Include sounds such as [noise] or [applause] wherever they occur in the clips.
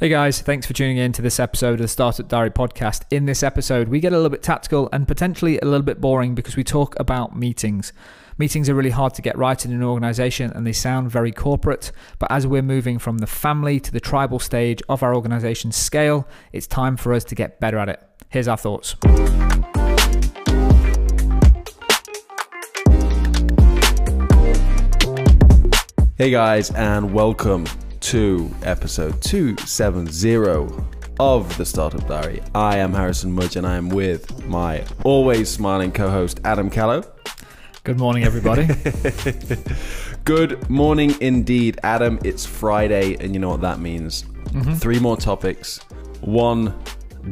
Hey guys, thanks for tuning in to this episode of the Startup Diary podcast. In this episode, we get a little bit tactical and potentially a little bit boring because we talk about meetings. Meetings are really hard to get right in an organization and they sound very corporate, but as we're moving from the family to the tribal stage of our organization's scale, it's time for us to get better at it. Here's our thoughts. Hey guys, and welcome to episode 270 of the Startup Diary. I am Harrison Mudge and I am with my always smiling co host, Adam Callow. Good morning, everybody. [laughs] Good morning indeed, Adam. It's Friday, and you know what that means. Mm-hmm. Three more topics, one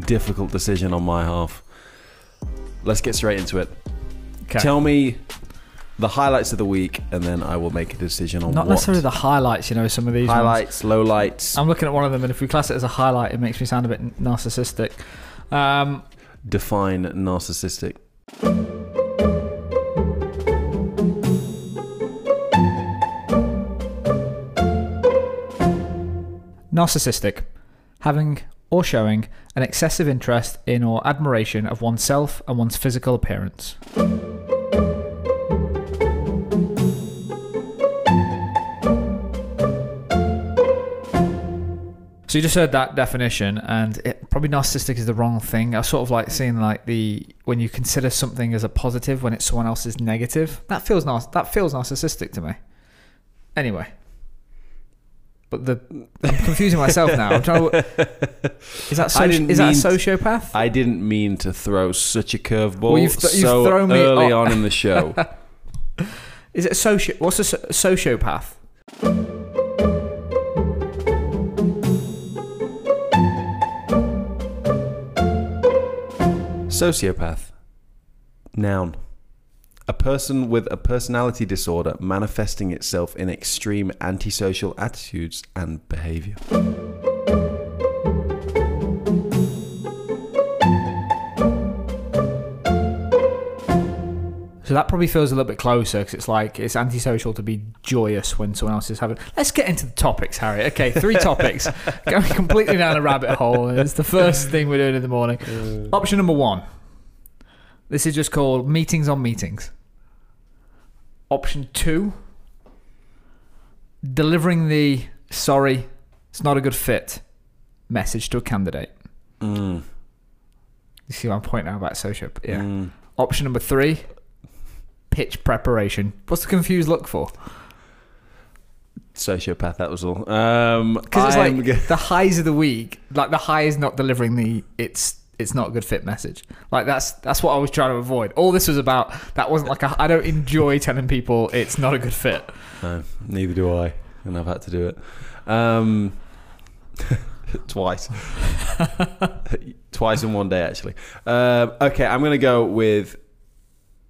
difficult decision on my half. Let's get straight into it. Okay. Tell me the highlights of the week, and then I will make a decision on Not what. necessarily the highlights, you know, some of these ones. highlights, lowlights. I'm looking at one of them, and if we class it as a highlight, it makes me sound a bit narcissistic. Um, Define narcissistic. narcissistic, having or showing an excessive interest in or admiration of oneself and one's physical appearance. So you just heard that definition, and it, probably narcissistic is the wrong thing. I sort of like seeing like the when you consider something as a positive when it's someone else's negative. That feels nar- that feels narcissistic to me. Anyway, but the I'm confusing myself now. I'm trying to, [laughs] is that soci- is that a mean to- sociopath? I didn't mean to throw such a curveball Well, you've th- you've so thrown me early off- on in the show. [laughs] Is it a soci- What's a so- sociopath? Sociopath. Noun. A person with a personality disorder manifesting itself in extreme antisocial attitudes and behavior. So that probably feels a little bit closer because it's like it's antisocial to be joyous when someone else is having. Let's get into the topics, Harry. Okay, three topics. [laughs] Going completely down a rabbit hole. It's the first thing we're doing in the morning. Option number one. This is just called meetings on meetings. Option two. Delivering the sorry, it's not a good fit message to a candidate. Mm. You see what I'm pointing out about social? Yeah. Mm. Option number three, pitch preparation. What's the confused look for? Sociopath, that was all. Um, Because it's I'm like the highs of the week. Like the high is not delivering the it's it's not a good fit message. Like that's that's what I was trying to avoid. All this was about. That wasn't like a, I don't enjoy telling people it's not a good fit. No, neither do I, and I've had to do it. Um, [laughs] twice. [laughs] [laughs] twice in one day, actually. Um, okay, I'm going to go with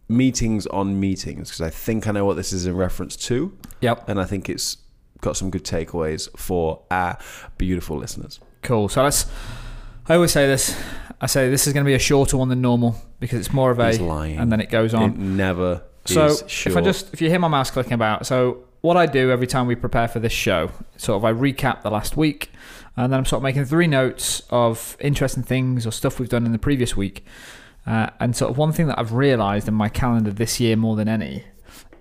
meetings on meetings because I think I know what this is in reference to, Yep. and I think it's got some good takeaways for our beautiful listeners. Cool. So let's. I always say this. I say this is going to be a shorter one than normal because it's more of a He's lying. and then it goes on. It never So if. I just if you hear my mouse clicking about, so what I do every time we prepare for this show, sort of I recap the last week, and then I'm sort of making three notes of interesting things or stuff we've done in the previous week. Uh, and sort of one thing that I've realised in my calendar this year more than any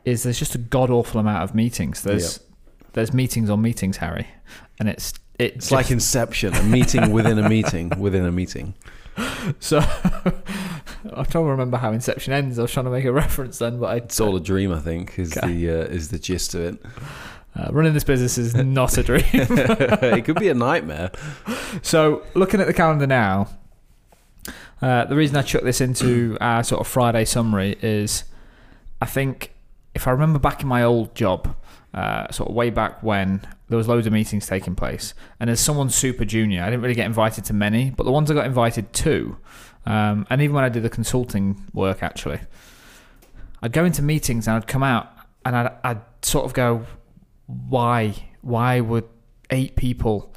is there's just a god awful amount of meetings. There's there's meetings on meetings, Harry, and it's it's it's like Inception, a meeting within a [laughs] meeting within a meeting. so. [laughs] I'm trying to remember how Inception ends. I was trying to make a reference then, but I It's all a dream, I think, is Okay. the uh, is the gist of it. uh, running this business is not a dream. [laughs] it could be a nightmare. So, looking at the calendar now, uh, the reason I chucked this into [clears throat] our sort of Friday summary is I think if I remember back in my old job, uh, sort of way back when there was loads of meetings taking place, and as someone super junior, I didn't really get invited to many, but the ones I got invited to, um, and even when I did the consulting work actually, I'd go into meetings and I'd come out and I'd, I'd sort of go, why? Why would eight people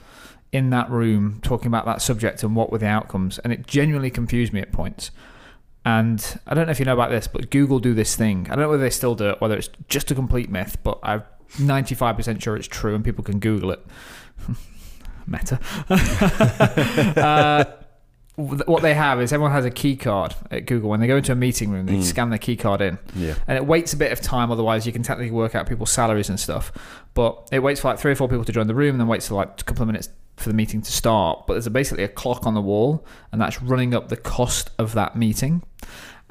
in that room talking about that subject and what were the outcomes? And it genuinely confused me at points. And I don't know if you know about this, but Google do this thing. I don't know whether they still do it, whether it's just a complete myth, but I'm 95% sure it's true and people can Google it. [laughs] Meta. [laughs] uh, what they have is everyone has a key card at Google. When they go into a meeting room, they Mm. scan their key card in, Yeah. and it waits a bit of time. Otherwise, you can technically work out people's salaries and stuff. But it waits for like three or four people to join the room, and then waits for like a couple of minutes for the meeting to start. But there's a, basically a clock on the wall, and that's running up the cost of that meeting.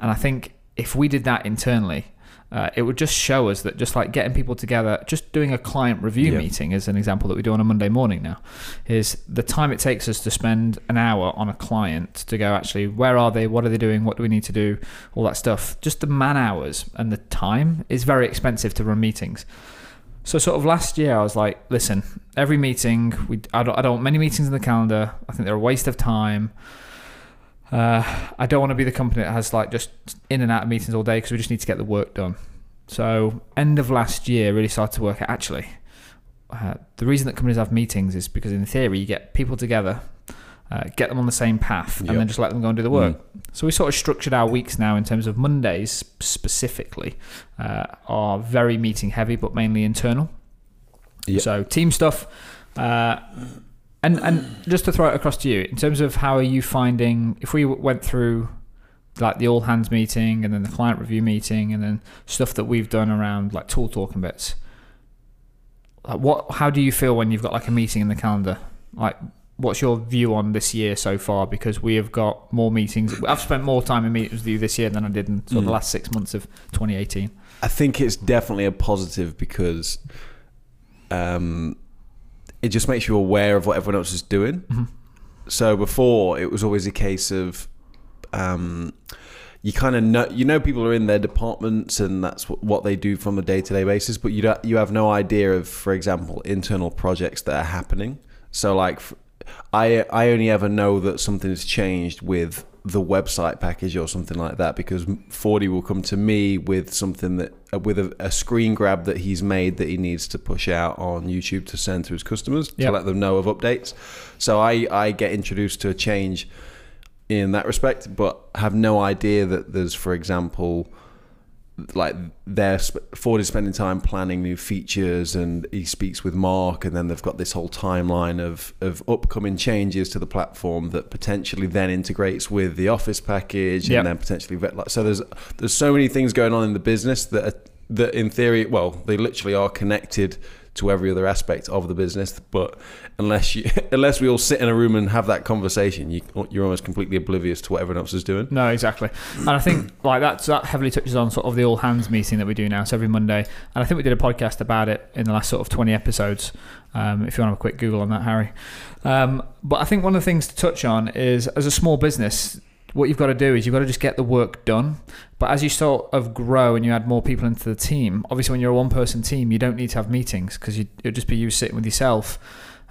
And I think if we did that internally, uh, it would just show us that just like getting people together, just doing a client review Yeah. meeting is an example that we do on a Monday morning now, is the time it takes us to spend an hour on a client to go actually, where are they? What are they doing? What do we need to do? All that stuff. Just the man hours and the time is very expensive to run meetings. So sort of last year, I was like, listen, every meeting, we I don't, I don't want many meetings in the calendar. I think they're a waste of time. Uh, I don't want to be the company that has like just in and out of meetings all day because we just need to get the work done. So end of last year, really started to work out. Actually, uh, the reason that companies have meetings is because in theory, you get people together, uh, get them on the same path, Yep. and then just let them go and do the work. Mm. So we sort of structured our weeks now in terms of Mondays specifically uh, are very meeting heavy, but mainly internal. Yep. So team stuff. Uh, and and just to throw it across to you, in terms of how are you finding if we went through like the all hands meeting and then the client review meeting and then stuff that we've done around like tool talking bits. Like what how do you feel when you've got like a meeting in the calendar? Like what's your view on this year so far? Because we have got more meetings. I've spent more time in meetings with you this year than I did in sort of the Mm. last six months of 2018. I think it's definitely a positive because um, it just makes you aware of what everyone else is doing. Mhm. So before, it was always a case of um, you kind of know you know people are in their departments and that's what, what they do from a day to day basis, but you don't, you have no idea of, for example, internal projects that are happening. So like, I I only ever know that something has changed with the website package or something like that because Fordy will come to me with something that uh, with a, a screen grab that he's made that he needs to push out on YouTube to send to his customers Yep. to let them know of updates. So I I get introduced to a change in that respect, but have no idea that there's, for example, like they're sp- Ford is spending time planning new features, and he speaks with Mark, and then they've got this whole timeline of of upcoming changes to the platform that potentially then integrates with the Office package, Yep. and then potentially vet. Like, so there's there's so many things going on in the business that are, that in theory, well, they literally are connected to every other aspect of the business, but unless you [laughs] unless we all sit in a room and have that conversation, you, you're almost completely oblivious to what everyone else is doing. No, exactly. And I think [clears throat] like that that heavily touches on sort of the all hands meeting that we do now. So every Monday, and I think we did a podcast about it in the last sort of twenty episodes. Um, if you want to have a quick Google on that, Harry. Um, but I think one of the things to touch on is as a small business, what you've got to do is you've got to just get the work done. But as you sort of grow and you add more people into the team, obviously when you're a one person team, you don't need to have meetings because it'd just be you sitting with yourself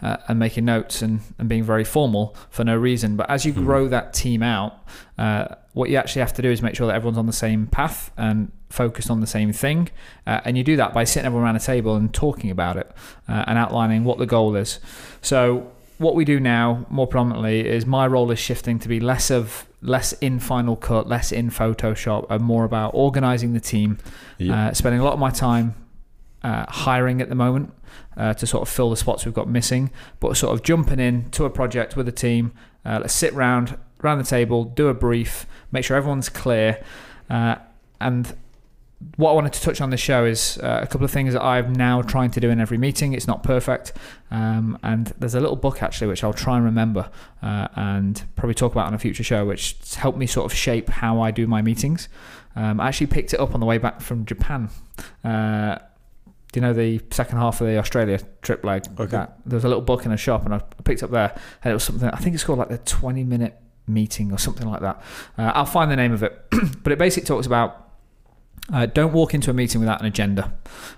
uh, and making notes and, and being very formal for no reason. But as you Hmm. grow that team out, uh, what you actually have to do is make sure that everyone's on the same path and focused on the same thing. Uh, and you do that by sitting everyone around a table and talking about it uh, and outlining what the goal is. So what we do now more prominently is my role is shifting to be less of less in Final Cut, less in Photoshop, and more about organizing the team. Uh, spending a lot of my time uh, hiring at the moment uh, to sort of fill the spots we've got missing, but sort of jumping in to a project with a team. Uh, let's sit round around the table, do a brief, make sure everyone's clear, uh, and what I wanted to touch on this show is uh, a couple of things that I'm now trying to do in every meeting. It's not perfect, um, and there's a little book actually which I'll try and remember uh, and probably talk about on a future show, which helped me sort of shape how I do my meetings. Um, I actually picked it up on the way back from Japan. Uh, do you know the second half of the Australia trip leg? Okay. That, there was a little book in a shop, and I picked up there, and it was something. I think it's called like the 20 minute meeting or something like that. Uh, I'll find the name of it, [clears throat] but it basically talks about uh, don't walk into a meeting without an agenda.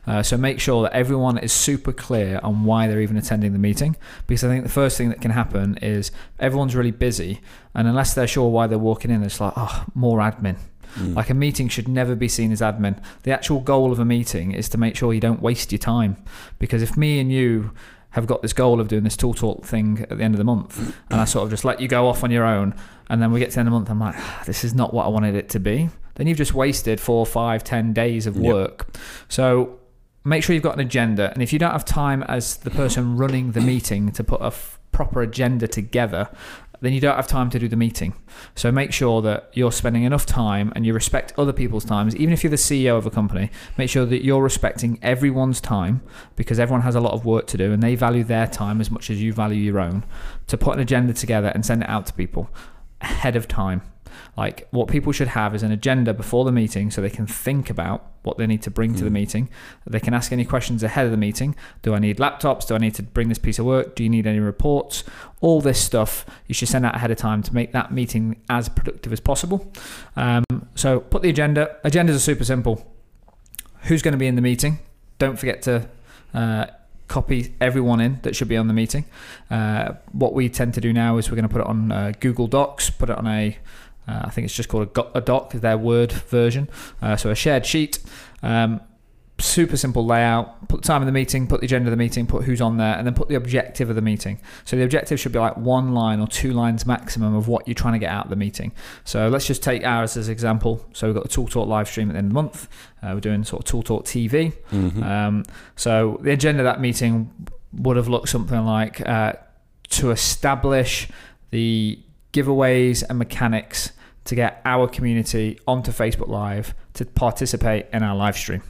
Uh, so make sure that everyone is super clear on why they're even attending the meeting. Because I think the first thing that can happen is everyone's really busy, and unless they're sure why they're walking in, it's like, oh, more admin. Mm. Like a meeting should never be seen as admin. The actual goal of a meeting is to make sure you don't waste your time. Because if me and you have got this goal of doing this tool talk thing at the end of the month, and I sort of just let you go off on your own, and then we get to the end of the month, I'm like, "Ah, this is not what I wanted it to be. Then you've just wasted four, five, ten days of Yep. work. So make sure you've got an agenda, and if you don't have time as the person running the meeting to put a f- proper agenda together, then you don't have time to do the meeting. So make sure that you're spending enough time and you respect other people's times. Even if you're the CEO of a company, make sure that you're respecting everyone's time because everyone has a lot of work to do and they value their time as much as you value your own. To put an agenda together and send it out to people ahead of time. Like what people should have is an agenda before the meeting so they can think about what they need to bring to the Mm. meeting. They can ask any questions ahead of the meeting. Do I need laptops? Do I need to bring this piece of work? Do you need any reports? All this stuff you should send out ahead of time to make that meeting as productive as possible. Um, so put the agenda. Agendas are super simple. Who's going to be in the meeting? Don't forget to uh, copy everyone in that should be on the meeting. Uh, what we tend to do now is we're going to put it on uh, Google Docs, put it on a, uh, I think it's just called a, go- a doc, their Word version. Uh, so a shared sheet. Um, super simple layout. Put the time of the meeting, put the agenda of the meeting, put who's on there, and then put the objective of the meeting. So the objective should be like one line or two lines maximum of what you're trying to get out of the meeting. So let's just take ours as an example. So we've got the Tool Talk live stream at the end of the month. Uh, we're doing sort of Tool Talk TV. Mhm. Um, so the agenda of that meeting would have looked something like uh, to establish the giveaways and mechanics to get our community onto Facebook Live to participate in our live stream.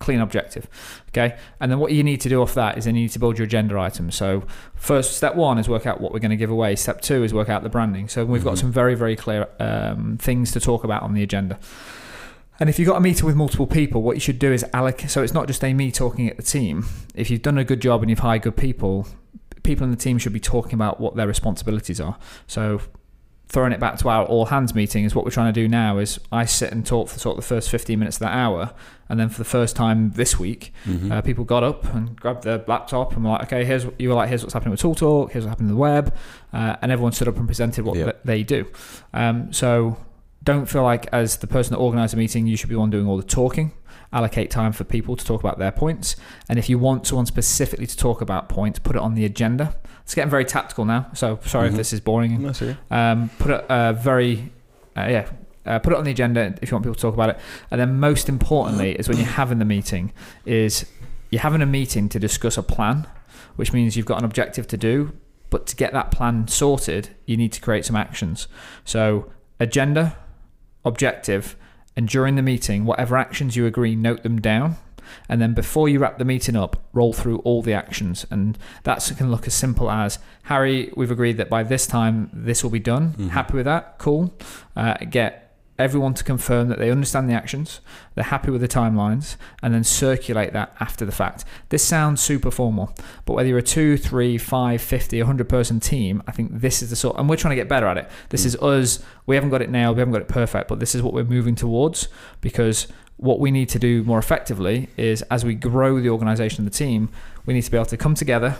Clean objective. Okay. And then what you need to do off that is then you need to build your agenda items. So, first, step one is work out what we're going to give away. Step two is work out the branding. So, we've got Mhm. some very, very clear um, things to talk about on the agenda. And if you've got a meeting with multiple people, what you should do is allocate. So it's not just a me talking at the team. If you've done a good job and you've hired good people, people in the team should be talking about what their responsibilities are. So throwing it back to our all hands meeting is what we're trying to do now. Is I sit and talk for sort of the first 15 minutes of that hour, and then for the first time this week, Mhm. uh, people got up and grabbed their laptop and were like, okay, here's you were like, here's what's happening with Tool Talk, here's what's happening in the web, uh, and everyone stood up and presented what th- they do. Um, so don't feel like as the person that organised the meeting, you should be the one doing all the talking. Allocate time for people to talk about their points, and if you want someone specifically to talk about points, put it on the agenda. It's getting very tactical now, so sorry Mhm. if this is boring. Okay. Um, put it uh, very, uh, yeah, uh, put it on the agenda if you want people to talk about it. And then most importantly is when you're having the meeting is you're having a meeting to discuss a plan, which means you've got an objective to do. But to get that plan sorted, you need to create some actions. So agenda, objective, and during the meeting, whatever actions you agree, note them down. And then before you wrap the meeting up, roll through all the actions. And that can look as simple as Harry, we've agreed that by this time this will be done. Mhm. Happy with that? Cool. Uh, get everyone to confirm that they understand the actions, they're happy with the timelines, and then circulate that after the fact. This sounds super formal, but whether you're a two, three, five, 50, 100 person team, I think this is the sort, and we're trying to get better at it. This Mm. is us. We haven't got it nailed, we haven't got it perfect, but this is what we're moving towards because what we need to do more effectively is as we grow the organization and the team, we need to be able to come together,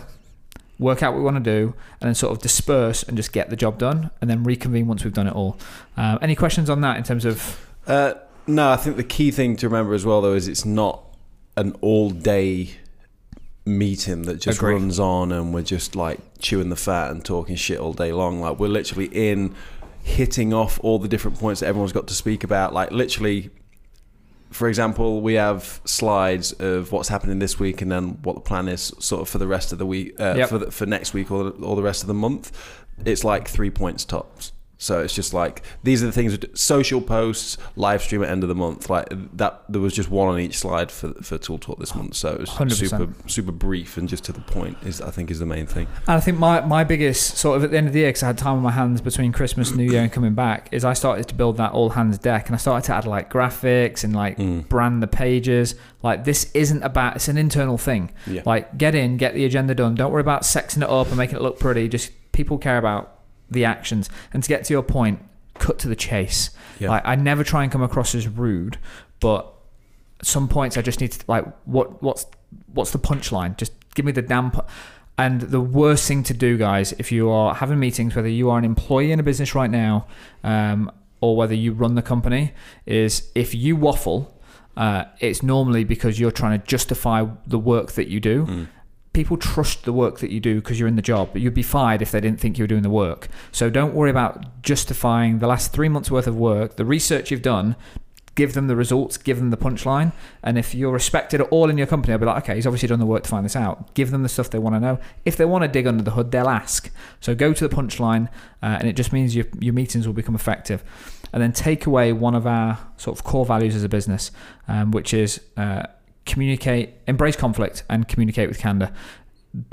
work out what we want to do, and then sort of disperse and just get the job done, and then reconvene once we've done it all. Um, any questions on that in terms of Uh, no, I think the key thing to remember as well, though, is it's not an all day meeting that just Agree. runs on and we're just like chewing the fat and talking shit all day long. Like, we're literally in hitting off all the different points that everyone's got to speak about. Like, literally, for example, we have slides of what's happening this week and then what the plan is sort of for the rest of the week, uh, Yep. for, the, for next week or or the rest of the month. It's like three points tops. So it's just like these are the things: social posts, live stream at end of the month. Like that, there was just one on each slide for for Tool Talk this month. So it was 100%. super super brief and just to the point. Is I think is the main thing. And I think my, my biggest sort of at the end of the year, because I had time on my hands between Christmas, New Year, and coming back, is I started to build that all hands deck, and I started to add like graphics and like Mm. brand the pages. Like this isn't about it's an internal thing. Yeah. Like get in, get the agenda done. Don't worry about sexing it up and making it look pretty. Just people care about the actions. And to get to your point, cut to the chase. Yeah. Like I never try and come across as rude, but at some points I just need to like what what's what's the punchline? Just give me the damn. Pu- and the worst thing to do, guys, if you are having meetings, whether you are an employee in a business right now, um, or whether you run the company, is if you waffle, uh, it's normally because you're trying to justify the work that you do. Mm. People trust the work that you do because you're in the job. But you'd be fired if they didn't think you were doing the work. So don't worry about justifying the last three months worth of work, the research you've done. give them the results, give them the punchline. And if you're respected at all in your company, I'll be like, okay, he's obviously done the work to find this out. Give them the stuff they want to know. If they want to dig under the hood, they'll ask. So go to the punchline, uh, and it just means your, your meetings will become effective. And then take away one of our sort of core values as a business, um, which is uh, communicate, embrace conflict, and communicate with candor.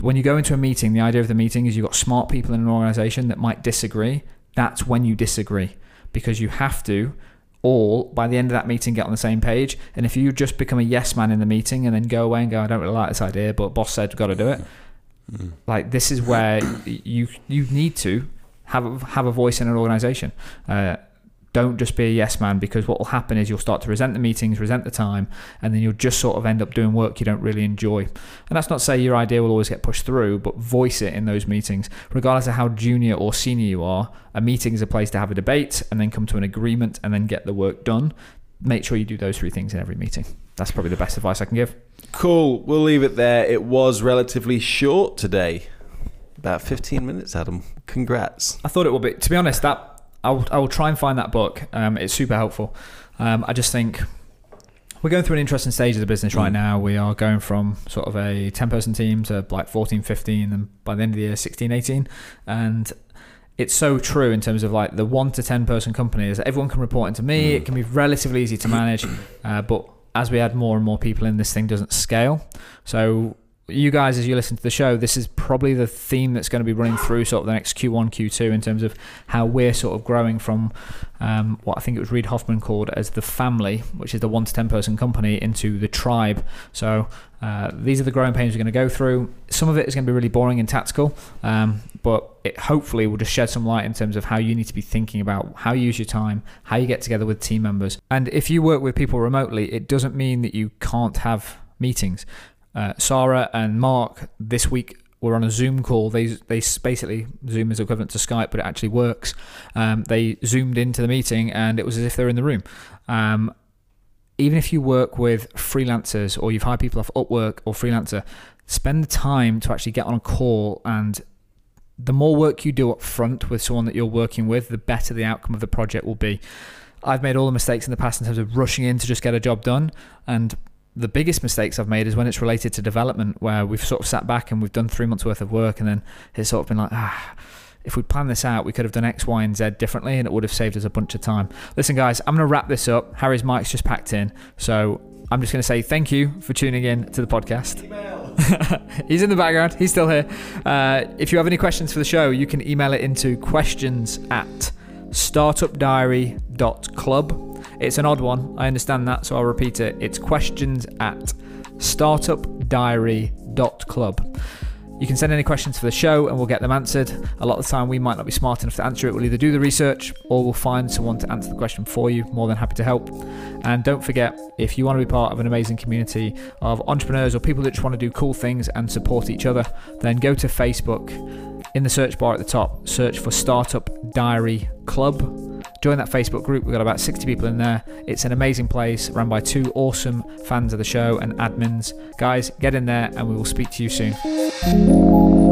When you go into a meeting, the idea of the meeting is you've got smart people in an organization that might disagree. That's when you disagree because you have to all by the end of that meeting get on the same page. And if you just become a yes man in the meeting and then go away and go, I don't really like this idea, but boss said we've got to do it. Mm. Like this is where [coughs] you you need to have a, have a voice in an organization. Uh, don't just be a yes man because what will happen is you'll start to resent the meetings, resent the time, and then you'll just sort of end up doing work you don't really enjoy. And that's not to say your idea will always get pushed through, but voice it in those meetings. Regardless of how junior or senior you are, a meeting is a place to have a debate and then come to an agreement and then get the work done. Make sure you do those three things in every meeting. That's probably the best advice I can give. Cool. We'll leave it there. It was relatively short today. About 15 minutes, Adam. Congrats. I thought it would be. To be honest, that I will, I will try and find that book. Um, it's super helpful. Um, I just think we're going through an interesting stage of the business right mm. now. We are going from sort of a 10 person team to like 14, 15, and by the end of the year, 16, 18. And it's so true in terms of like the one to 10 person companies. Everyone can report into me. Mm. It can be relatively easy to manage. [coughs] Uh, but as we add more and more people in, this thing doesn't scale. So you guys, as you listen to the show, this is probably the theme that's going to be running through sort of the next Q1, Q2 in terms of how we're sort of growing from um, what I think it was Reid Hoffman called as the family, which is the one to 10 person company, into the tribe. So uh, these are the growing pains we're going to go through. Some of it is going to be really boring and tactical, um, but it hopefully will just shed some light in terms of how you need to be thinking about how you use your time, how you get together with team members. And if you work with people remotely, it doesn't mean that you can't have meetings. Uh, Sarah and Mark this week were on a Zoom call. They they basically Zoom is equivalent to Skype, but it actually works. Um, they zoomed into the meeting, and it was as if they're in the room. Um, even if you work with freelancers or you've hired people off Upwork or freelancer, spend the time to actually get on a call and the more work you do up front with someone that you're working with, the better the outcome of the project will be. I've made all the mistakes in the past in terms of rushing in to just get a job done and the biggest mistakes I've made is when it's related to development, where we've sort of sat back and we've done three months worth of work, and then it's sort of been like, ah, if we'd planned this out, we could have done X, Y, and Z differently, and it would have saved us a bunch of time. Listen, guys, I'm going to wrap this up. Harry's mic's just packed in, so I'm just going to say thank you for tuning in to the podcast. [laughs] He's in the background. He's still here. Uh, if you have any questions for the show, you can email it into questions at startupdiary.club. It's an odd one, I understand that, so I'll repeat it. It's questions at startupdiary.club. You can send any questions for the show and we'll get them answered. A lot of the time, we might not be smart enough to answer it. We'll either do the research or we'll find someone to answer the question for you. More than happy to help. And don't forget, if you want to be part of an amazing community of entrepreneurs or people that just want to do cool things and support each other, then go to Facebook. In the search bar at the top, search for Startup Diary Club Join that Facebook group. We've got about 60 people in there. It's an amazing place run by two awesome fans of the show and admins. Guys, get in there and we will speak to you soon.